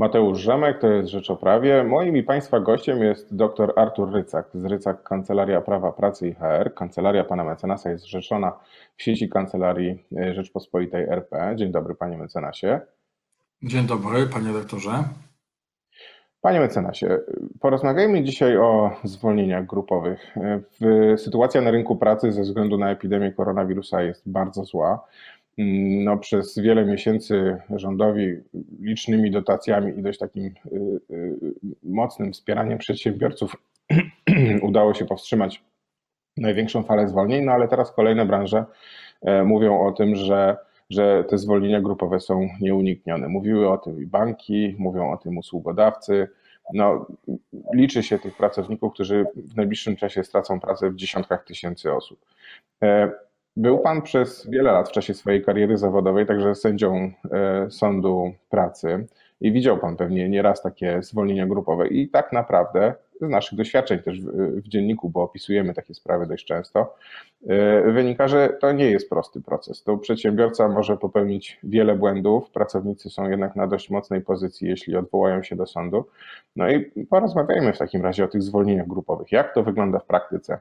Mateusz Rzemek, to jest Rzecz o Prawie. Moim i Państwa gościem jest dr Artur Rycak z Rycak Kancelaria Prawa Pracy i HR. Kancelaria Pana Mecenasa jest zrzeszona w sieci Kancelarii e, Rzeczpospolitej RP. Dzień dobry Panie Mecenasie. Dzień dobry Panie Rektorze. Panie mecenasie, porozmawiajmy dzisiaj o zwolnieniach grupowych. Sytuacja na rynku pracy ze względu na epidemię koronawirusa jest bardzo zła. No, przez wiele miesięcy rządowi licznymi dotacjami i dość takim y, y, mocnym wspieraniem przedsiębiorców udało się powstrzymać największą falę zwolnień, no ale teraz kolejne branże e, mówią o tym, że że te zwolnienia grupowe są nieuniknione. Mówiły o tym i banki, mówią o tym usługodawcy. No, liczy się tych pracowników, którzy w najbliższym czasie stracą pracę w dziesiątkach tysięcy osób. Był Pan przez wiele lat w czasie swojej kariery zawodowej także sędzią e, sądu pracy i widział Pan pewnie nieraz takie zwolnienia grupowe i tak naprawdę z naszych doświadczeń też w, w dzienniku, bo opisujemy takie sprawy dość często, e, wynika, że to nie jest prosty proces. To przedsiębiorca może popełnić wiele błędów, pracownicy są jednak na dość mocnej pozycji, jeśli odwołają się do sądu. No i porozmawiajmy w takim razie o tych zwolnieniach grupowych. Jak to wygląda w praktyce?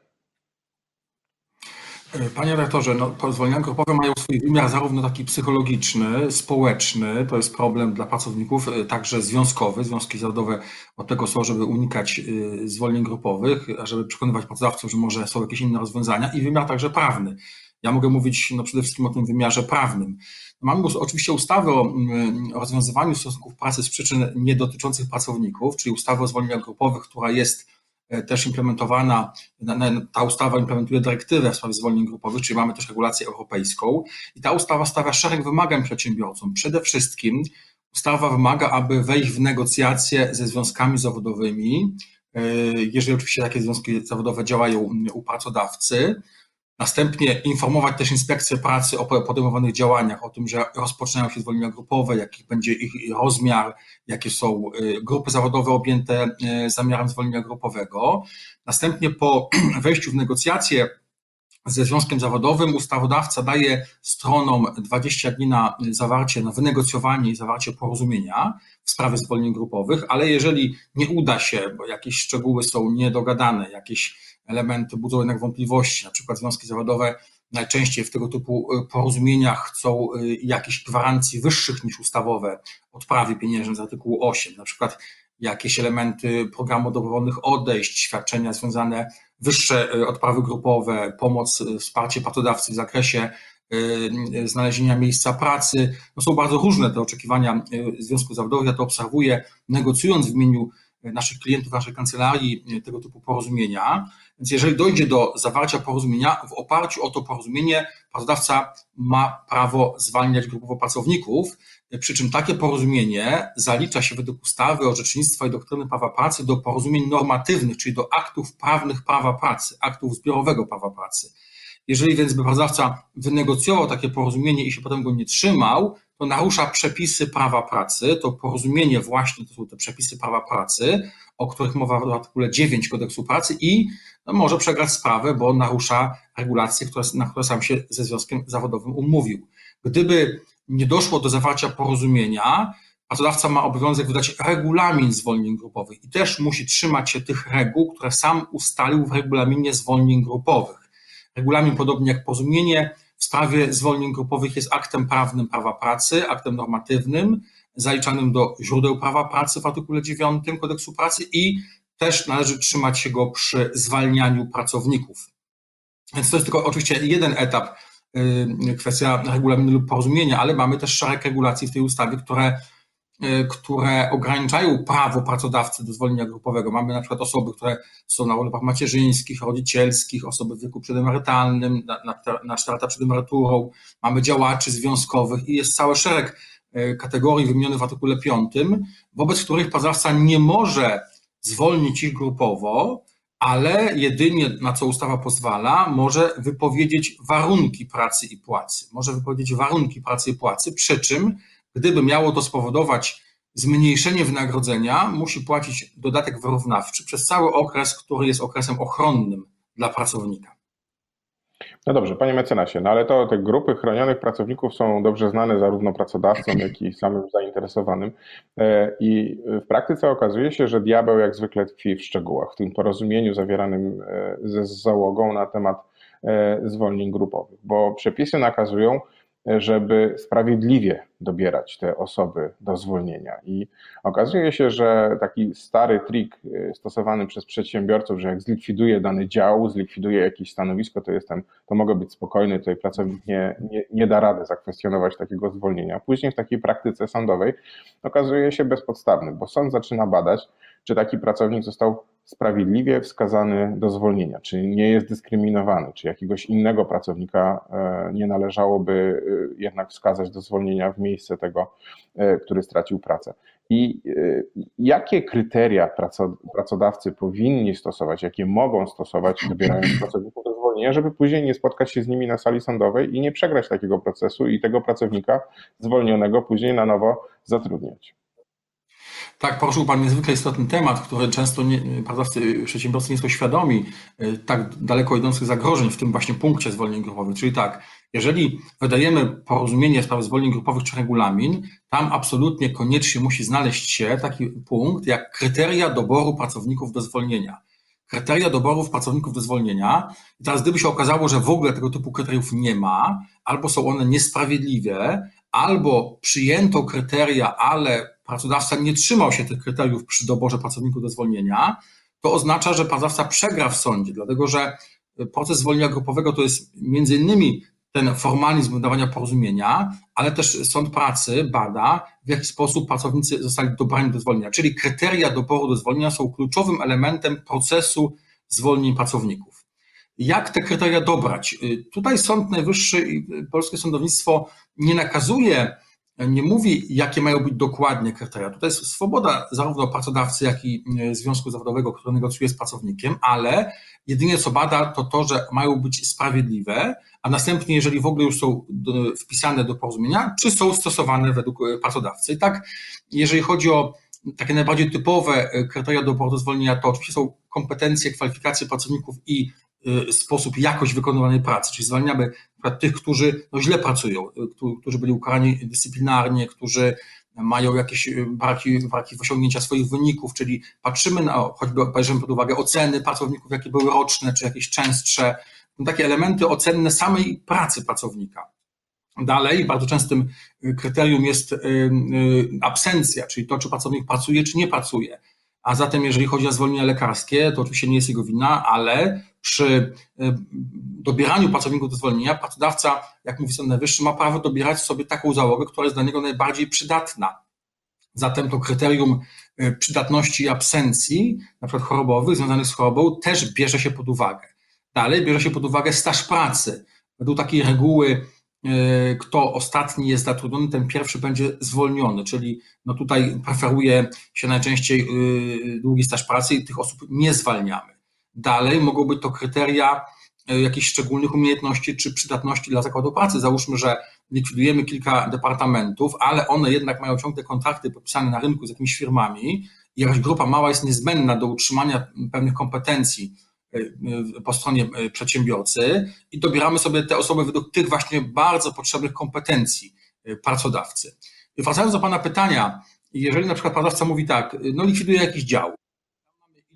Panie rektorze, no, zwolnienia grupowe mają swój wymiar zarówno taki psychologiczny, społeczny, to jest problem dla pracowników, y, także związkowy. Związki zawodowe od tego są, żeby unikać y, zwolnień grupowych, żeby przekonywać pracodawców, że może są jakieś inne rozwiązania i wymiar także prawny. Ja mogę mówić no, przede wszystkim o tym wymiarze prawnym. Mamy oczywiście ustawę o, rozwiązywaniu stosunków pracy z przyczyn niedotyczących pracowników, czyli ustawę o zwolnieniach grupowych, która jest E, też implementowana, ta ustawa implementuje dyrektywę w sprawie zwolnień grupowych, czyli mamy też regulację europejską i ta ustawa stawia szereg wymagań przedsiębiorcom. Przede wszystkim ustawa wymaga, aby wejść w negocjacje ze związkami zawodowymi, e, jeżeli oczywiście takie związki zawodowe działają u pracodawcy, Następnie informować też inspekcję pracy o podejmowanych działaniach, o tym, że rozpoczynają się zwolnienia grupowe, jaki będzie ich rozmiar, jakie są y, grupy zawodowe objęte y, zamiarem zwolnienia grupowego. Następnie po wejściu w negocjacje ze związkiem zawodowym ustawodawca daje stronom 20 dni na zawarcie, na wynegocjowanie i zawarcie porozumienia w sprawie zwolnień grupowych, ale jeżeli nie uda się, bo jakieś szczegóły są niedogadane, jakieś elementy budzą jednak wątpliwości. Na przykład związki zawodowe najczęściej w tego typu y, porozumieniach chcą y, jakichś gwarancji wyższych niż ustawowe odprawy pieniężnej z artykułu 8, na przykład jakieś elementy programu dobrowolnych odejść, świadczenia związane, wyższe y, odprawy grupowe, pomoc, wsparcie pracodawcy w zakresie znalezienia miejsca pracy. No są bardzo różne te oczekiwania związków zawodowych. Ja to obserwuję, negocjując w imieniu naszych klientów, naszej kancelarii tego typu porozumienia. Więc jeżeli dojdzie do zawarcia porozumienia, w oparciu o to porozumienie pracodawca ma prawo zwalniać grupowo pracowników, przy czym takie porozumienie zalicza się według ustawy orzecznictwa i doktryny prawa pracy do porozumień normatywnych, czyli do aktów prawnych prawa pracy, aktów zbiorowego prawa pracy. Jeżeli więc by pracodawca wynegocjował takie porozumienie i się potem go nie trzymał, to narusza przepisy prawa pracy. To porozumienie właśnie to są te przepisy prawa pracy, o których mowa w artykule 9 kodeksu pracy i no, może przegrać sprawę, bo narusza regulacje, które, na które sam się ze związkiem zawodowym umówił. Gdyby nie doszło do zawarcia porozumienia, pracodawca ma obowiązek wydać regulamin zwolnień grupowych i też musi trzymać się tych reguł, które sam ustalił w regulaminie zwolnień grupowych. Regulamin, podobnie jak porozumienie, w sprawie zwolnień grupowych jest aktem prawnym prawa pracy, aktem normatywnym, zaliczanym do źródeł prawa pracy w artykule 9 kodeksu pracy i też należy trzymać się go przy zwalnianiu pracowników. Więc to jest tylko oczywiście jeden etap, kwestia regulaminu lub porozumienia, ale mamy też szereg regulacji w tej ustawie, które Y, które ograniczają prawo pracodawcy do zwolnienia grupowego. Mamy na przykład osoby, które są na urlopach macierzyńskich, rodzicielskich, osoby w wieku przedemerytalnym, na, na, na lata przed emeryturą, mamy działaczy związkowych i jest cały szereg y, kategorii wymienionych w artykule 5, wobec których pracodawca nie może zwolnić ich grupowo, ale jedynie na co ustawa pozwala, może wypowiedzieć warunki pracy i płacy. Może wypowiedzieć warunki pracy i płacy, przy czym Gdyby miało to spowodować zmniejszenie wynagrodzenia, musi płacić dodatek wyrównawczy przez cały okres, który jest okresem ochronnym dla pracownika. No dobrze, panie mecenasie, no ale to te grupy chronionych pracowników są dobrze znane zarówno pracodawcom, jak i samym zainteresowanym. E, I w praktyce okazuje się, że diabeł jak zwykle tkwi w szczegółach, w tym porozumieniu zawieranym e, ze załogą na temat e, zwolnień grupowych, bo przepisy nakazują, żeby sprawiedliwie dobierać te osoby do zwolnienia. I okazuje się, że taki stary trik y, stosowany przez przedsiębiorców, że jak zlikwiduję dany dział, zlikwiduję jakieś stanowisko, to jestem, to mogę być spokojny, tutaj pracownik nie, nie, nie da rady zakwestionować takiego zwolnienia. Później w takiej praktyce sądowej okazuje się bezpodstawny, bo sąd zaczyna badać, czy taki pracownik został sprawiedliwie wskazany do zwolnienia, czy nie jest dyskryminowany, czy jakiegoś innego pracownika e, nie należałoby e, jednak wskazać do zwolnienia w miejsce tego, e, który stracił pracę. I jakie kryteria pracodawcy powinni stosować, jakie mogą stosować, dobierając pracowników do zwolnienia, żeby później nie spotkać się z nimi na sali sądowej i nie przegrać takiego procesu i tego pracownika zwolnionego później na nowo zatrudniać? Tak, poruszył Pan niezwykle istotny temat, który często nie, pracodawcy, przedsiębiorcy nie są świadomi e, tak daleko idących zagrożeń w tym właśnie punkcie zwolnień grupowych. Czyli tak, jeżeli wydajemy porozumienie w sprawie zwolnień grupowych czy regulamin, tam absolutnie koniecznie musi znaleźć się taki punkt jak kryteria doboru pracowników do zwolnienia. Kryteria doborów pracowników do zwolnienia. I teraz, gdyby się okazało, że w ogóle tego typu kryteriów nie ma, albo są one niesprawiedliwe, albo przyjęto kryteria, ale pracodawca nie trzymał się tych kryteriów przy doborze pracowników do zwolnienia, to oznacza, że pracodawca przegra w sądzie, dlatego że proces zwolnienia grupowego to jest między innymi ten formalizm wydawania porozumienia, ale też sąd pracy bada, w jaki sposób pracownicy zostali dobrani do zwolnienia. Czyli kryteria doboru do zwolnienia są kluczowym elementem procesu zwolnień pracowników. Jak te kryteria dobrać? Tutaj Sąd Najwyższy i polskie sądownictwo nie nakazuje nie mówi, jakie mają być dokładnie kryteria. Tutaj jest swoboda zarówno pracodawcy, jak i e, związku zawodowego, który negocjuje z pracownikiem, ale jedynie co bada, to to, że mają być sprawiedliwe, a następnie, jeżeli w ogóle już są wpisane do porozumienia, czy są stosowane według e, pracodawcy. I tak, jeżeli chodzi o takie najbardziej typowe e, kryteria do zwolnienia, to oczywiście są kompetencje, kwalifikacje pracowników i sposób, jakość wykonywanej pracy, czyli zwalniamy tych, którzy no, źle pracują, y, którzy byli ukarani dyscyplinarnie, którzy mają jakieś y, braki, braki w osiągnięcia swoich wyników, czyli patrzymy na, choćby bierzemy pod uwagę oceny pracowników, jakie były roczne, czy jakieś częstsze, no, takie elementy ocenne samej pracy pracownika. Dalej, bardzo częstym kryterium jest absencja, czyli to, czy pracownik pracuje, czy nie pracuje. A zatem, jeżeli chodzi o zwolnienia lekarskie, to oczywiście nie jest jego wina, ale przy e, dobieraniu pracowników do zwolnienia, pracodawca, jak mówi Sąd Najwyższy, ma prawo dobierać sobie taką załogę, która jest dla niego najbardziej przydatna. Zatem to kryterium e, przydatności i absencji, na przykład chorobowych, związanych z chorobą, też bierze się pod uwagę. Dalej bierze się pod uwagę staż pracy. Według takiej reguły, kto ostatni jest zatrudniony, ten pierwszy będzie zwolniony, czyli no tutaj preferuje się najczęściej długi staż pracy i tych osób nie zwalniamy. Dalej mogą być to kryteria e, jakichś szczególnych umiejętności czy przydatności dla zakładu pracy. Załóżmy, że likwidujemy kilka departamentów, ale one jednak mają ciągle kontrakty podpisane na rynku z jakimiś firmami i jakaś grupa mała jest niezbędna do utrzymania pewnych kompetencji e, e, po stronie przedsiębiorcy i dobieramy sobie te osoby według tych właśnie bardzo potrzebnych kompetencji pracodawcy. wracając do Pana pytania, jeżeli na przykład pracodawca mówi tak, no likwiduje jakiś dział,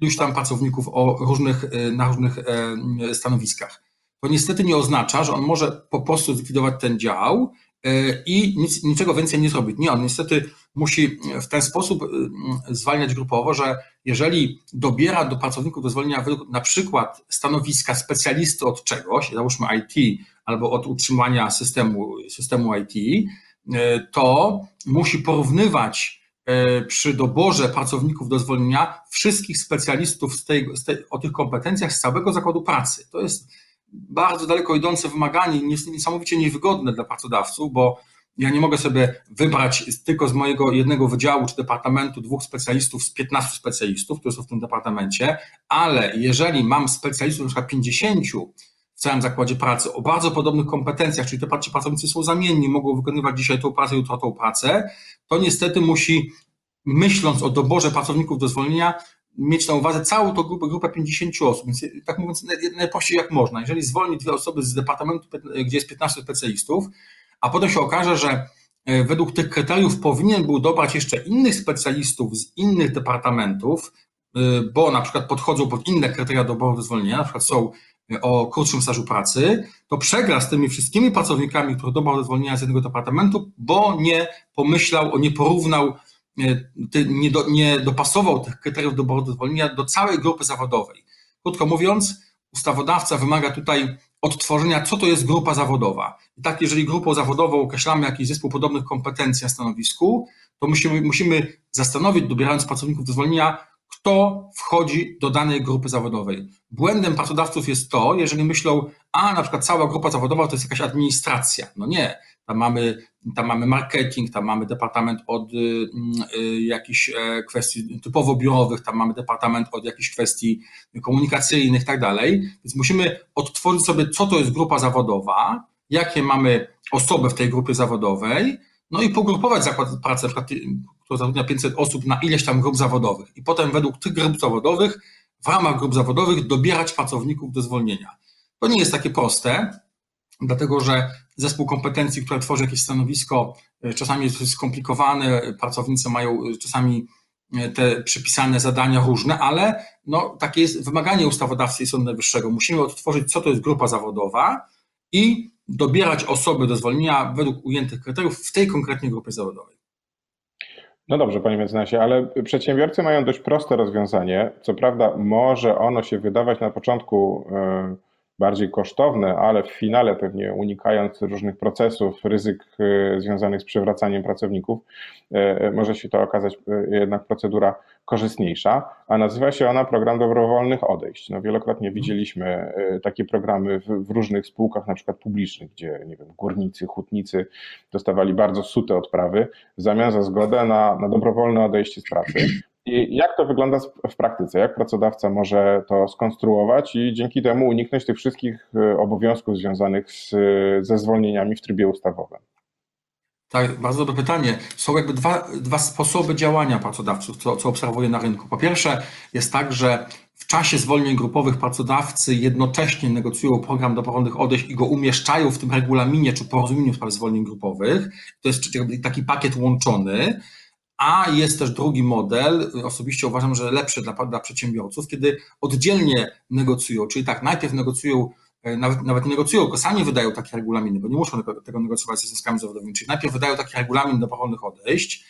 iluś tam pracowników o różnych, e, na różnych e, stanowiskach. To niestety nie oznacza, że on może po prostu zlikwidować ten dział e, i nic, niczego więcej nie zrobić. Nie, on niestety musi w ten sposób zwalniać grupowo, że jeżeli dobiera do pracowników do zwolnienia według na przykład stanowiska specjalisty od czegoś, załóżmy IT albo od utrzymania systemu, systemu IT, to musi porównywać przy doborze pracowników do zwolnienia wszystkich specjalistów z tej, z tej, o tych kompetencjach z całego zakładu pracy. To jest bardzo daleko idące wymaganie niesamowicie niewygodne dla pracodawców, bo ja nie mogę sobie wybrać tylko z mojego jednego wydziału czy departamentu dwóch specjalistów z 15 specjalistów, którzy są w tym departamencie, ale jeżeli mam specjalistów na przykład 50 w całym zakładzie pracy o bardzo podobnych kompetencjach, czyli te pracownicy są zamienni, mogą wykonywać dzisiaj tą pracę, jutro tą pracę, to niestety musi, myśląc o doborze pracowników do zwolnienia, mieć na uwadze całą tą grupę, grupę 50 osób, więc tak mówiąc najprościej jak można. Jeżeli zwolni dwie osoby z departamentu, gdzie jest 15 specjalistów, a potem się okaże, że e, według tych kryteriów powinien był dobrać jeszcze innych specjalistów z innych departamentów, e, bo na przykład podchodzą pod inne kryteria doboru do zwolnienia, na przykład są e, o krótszym stażu pracy, to przegra z tymi wszystkimi pracownikami, których dobrał do zwolnienia z jednego departamentu, bo nie pomyślał, nie porównał, nie, do, nie dopasował tych kryteriów doboru do zwolnienia do całej grupy zawodowej. Krótko mówiąc, ustawodawca wymaga tutaj odtworzenia, co to jest grupa zawodowa. I tak, jeżeli grupą zawodową określamy jakiś zespół podobnych kompetencji na stanowisku, to musimy, musimy zastanowić, dobierając pracowników do zwolnienia, kto wchodzi do danej grupy zawodowej. Błędem pracodawców jest to, jeżeli myślą, a na przykład cała grupa zawodowa to jest jakaś administracja. No nie. Tam mamy, tam mamy marketing, tam mamy departament od y, y, jakichś e, kwestii typowo biurowych, tam mamy departament od jakichś kwestii komunikacyjnych tak dalej. Więc musimy odtworzyć sobie, co to jest grupa zawodowa, jakie mamy osoby w tej grupie zawodowej, no i pogrupować zakład pracy, przykład, który zatrudnia 500 osób na ileś tam grup zawodowych. I potem według tych grup zawodowych, w ramach grup zawodowych dobierać pracowników do zwolnienia. To nie jest takie proste, dlatego że zespół kompetencji, które tworzy jakieś stanowisko, e, czasami jest skomplikowane, pracownicy mają e, czasami e, te przypisane zadania różne, ale no, takie jest wymaganie ustawodawcy i Sądu Najwyższego. Musimy odtworzyć, co to jest grupa zawodowa i dobierać osoby do zwolnienia według ujętych kryteriów w tej konkretnej grupie zawodowej. No dobrze, panie mecenasie, ale przedsiębiorcy mają dość proste rozwiązanie. Co prawda, może ono się wydawać na początku. Yy bardziej kosztowne, ale w finale pewnie unikając różnych procesów, ryzyk e, związanych z przywracaniem pracowników, e, e, może się to okazać jednak procedura korzystniejsza, a nazywa się ona program dobrowolnych odejść. No, wielokrotnie widzieliśmy takie programy w, w różnych spółkach, na przykład publicznych, gdzie nie wiem, górnicy, hutnicy dostawali bardzo sute odprawy w zamian za zgodę na, na dobrowolne odejście z pracy. I jak to wygląda w praktyce? Jak pracodawca może to skonstruować i dzięki temu uniknąć tych wszystkich e, obowiązków związanych z, ze zwolnieniami w trybie ustawowym? Tak, bardzo dobre pytanie. Są jakby dwa, dwa sposoby działania pracodawców, co, co obserwuję na rynku. Po pierwsze, jest tak, że w czasie zwolnień grupowych pracodawcy jednocześnie negocjują program dobrowolnych odejść i go umieszczają w tym regulaminie czy porozumieniu w sprawie zwolnień grupowych. To jest taki pakiet łączony. A jest też drugi model, osobiście uważam, że lepszy dla, dla przedsiębiorców, kiedy oddzielnie negocjują, czyli tak, najpierw negocjują, e, nawet, nawet negocjują, tylko sami wydają takie regulaminy, bo nie muszą tego negocjować ze związkami zawodowymi, czyli najpierw wydają taki regulamin dobrowolnych odejść,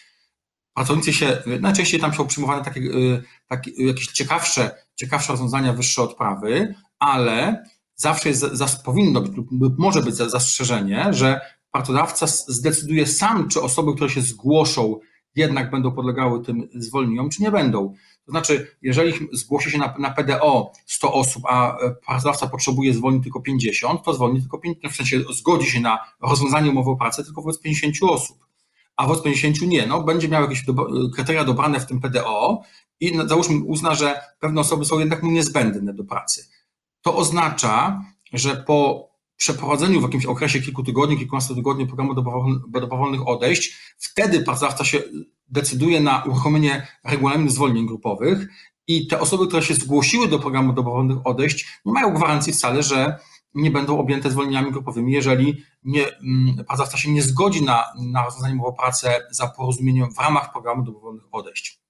pracownicy się, najczęściej tam są przyjmowane takie, e, takie jakieś ciekawsze, ciekawsze rozwiązania, wyższe odprawy, ale zawsze jest, powinno być lub może być zastrzeżenie, że pracodawca zdecyduje sam, czy osoby, które się zgłoszą jednak będą podlegały tym zwolnieniom, czy nie będą. To znaczy, jeżeli zgłosi się na, na PDO 100 osób, a e, pracodawca potrzebuje zwolnić tylko 50, to zwolni tylko 50, w sensie zgodzi się na rozwiązanie umowy o pracę tylko wobec 50 osób, a wobec 50 nie. No, będzie miał jakieś do, kryteria dobrane w tym PDO i załóżmy uzna, że pewne osoby są jednak mu niezbędne do pracy. To oznacza, że po przeprowadzeniu w jakimś okresie kilku tygodni, kilkunastu tygodni programu dobrowolnych odejść, wtedy pracodawca się decyduje na uruchomienie regulaminu zwolnień grupowych i te osoby, które się zgłosiły do programu dobrowolnych odejść, nie mają gwarancji wcale, że nie będą objęte zwolnieniami grupowymi, jeżeli nie, mm, pracodawca się nie zgodzi na, na rozwiązanie umowy o pracę za porozumieniem w ramach programu dobrowolnych odejść.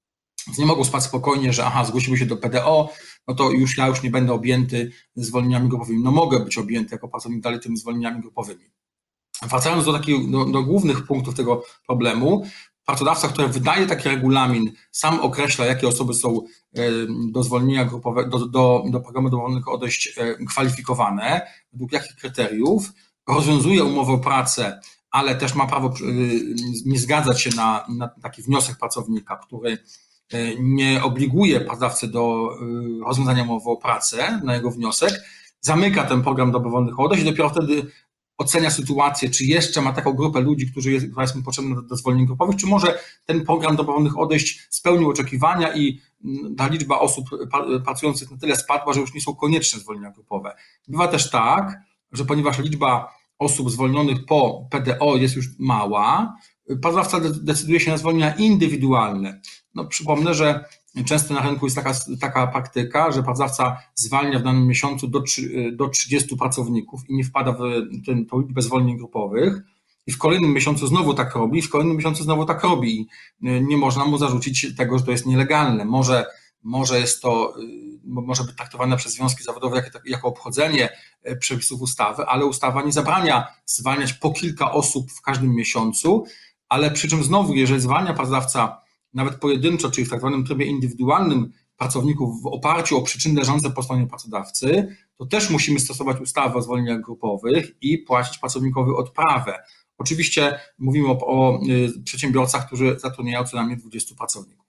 Więc nie mogą spać spokojnie, że aha, zgłosiły się do PDO, no to już ja już nie będę objęty zwolnieniami grupowymi. No mogę być objęty jako pracownik dalej tymi zwolnieniami grupowymi. Wracając do, takich, do, do głównych punktów tego problemu, pracodawca, który wydaje taki regulamin, sam określa, jakie osoby są do zwolnienia grupowego, do, do, do programu dowolnego odejść kwalifikowane, według jakich kryteriów, rozwiązuje umowę o pracę, ale też ma prawo nie zgadzać się na, na taki wniosek pracownika, który nie obliguje pracodawcę do e, rozwiązania umowy o pracę na jego wniosek, zamyka ten program dobrowolnych odejść i dopiero wtedy ocenia sytuację, czy jeszcze ma taką grupę ludzi, którzy jest, która jest mu potrzebna do, do zwolnień grupowych, czy może ten program dobrowolnych odejść spełnił oczekiwania i mm, ta liczba osób pracujących na tyle spadła, że już nie są konieczne zwolnienia grupowe. Bywa też tak, że ponieważ liczba osób zwolnionych po PDO jest już mała, pracodawca decyduje się na zwolnienia indywidualne. No, przypomnę, że Często na rynku jest taka, taka praktyka, że pracodawca zwalnia w danym miesiącu do, do 30 pracowników i nie wpada w ten, tą liczbę zwolnień grupowych. I w kolejnym miesiącu znowu tak robi, i w kolejnym miesiącu znowu tak robi. I nie można mu zarzucić tego, że to jest nielegalne. Może, może jest to, może być traktowane przez związki zawodowe jako, jako obchodzenie e, przepisów ustawy, ale ustawa nie zabrania zwalniać po kilka osób w każdym miesiącu, ale przy czym znowu, jeżeli zwalnia pracodawca nawet pojedynczo, czyli w tak zwanym trybie indywidualnym pracowników w oparciu o przyczyny leżące po stronie pracodawcy, to też musimy stosować ustawę o zwolnieniach grupowych i płacić pracownikowi odprawę. Oczywiście mówimy o, o y, przedsiębiorcach, którzy zatrudniają co najmniej 20 pracowników.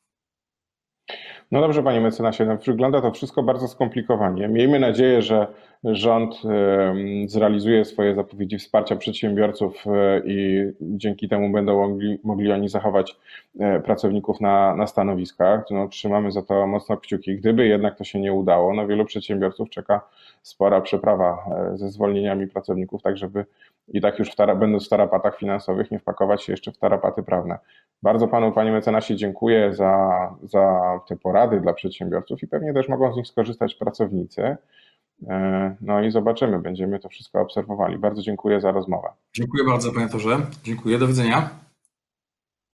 No dobrze, panie mecenasie, no wygląda to wszystko bardzo skomplikowanie. Miejmy nadzieję, że rząd zrealizuje swoje zapowiedzi wsparcia przedsiębiorców e, i dzięki temu będą mogli, mogli oni zachować e, pracowników na, na stanowiskach. No, trzymamy za to mocno kciuki. Gdyby jednak to się nie udało, no wielu przedsiębiorców czeka spora przeprawa e, ze zwolnieniami pracowników, tak żeby i tak już w tara, będąc w tarapatach finansowych, nie wpakować się jeszcze w tarapaty prawne. Bardzo panu, panie mecenasie, dziękuję za, za te porady dla przedsiębiorców i pewnie też mogą z nich skorzystać pracownicy. E, no i zobaczymy, będziemy to wszystko obserwowali. Bardzo dziękuję za rozmowę. Dziękuję bardzo, panie Torze. Dziękuję, do widzenia.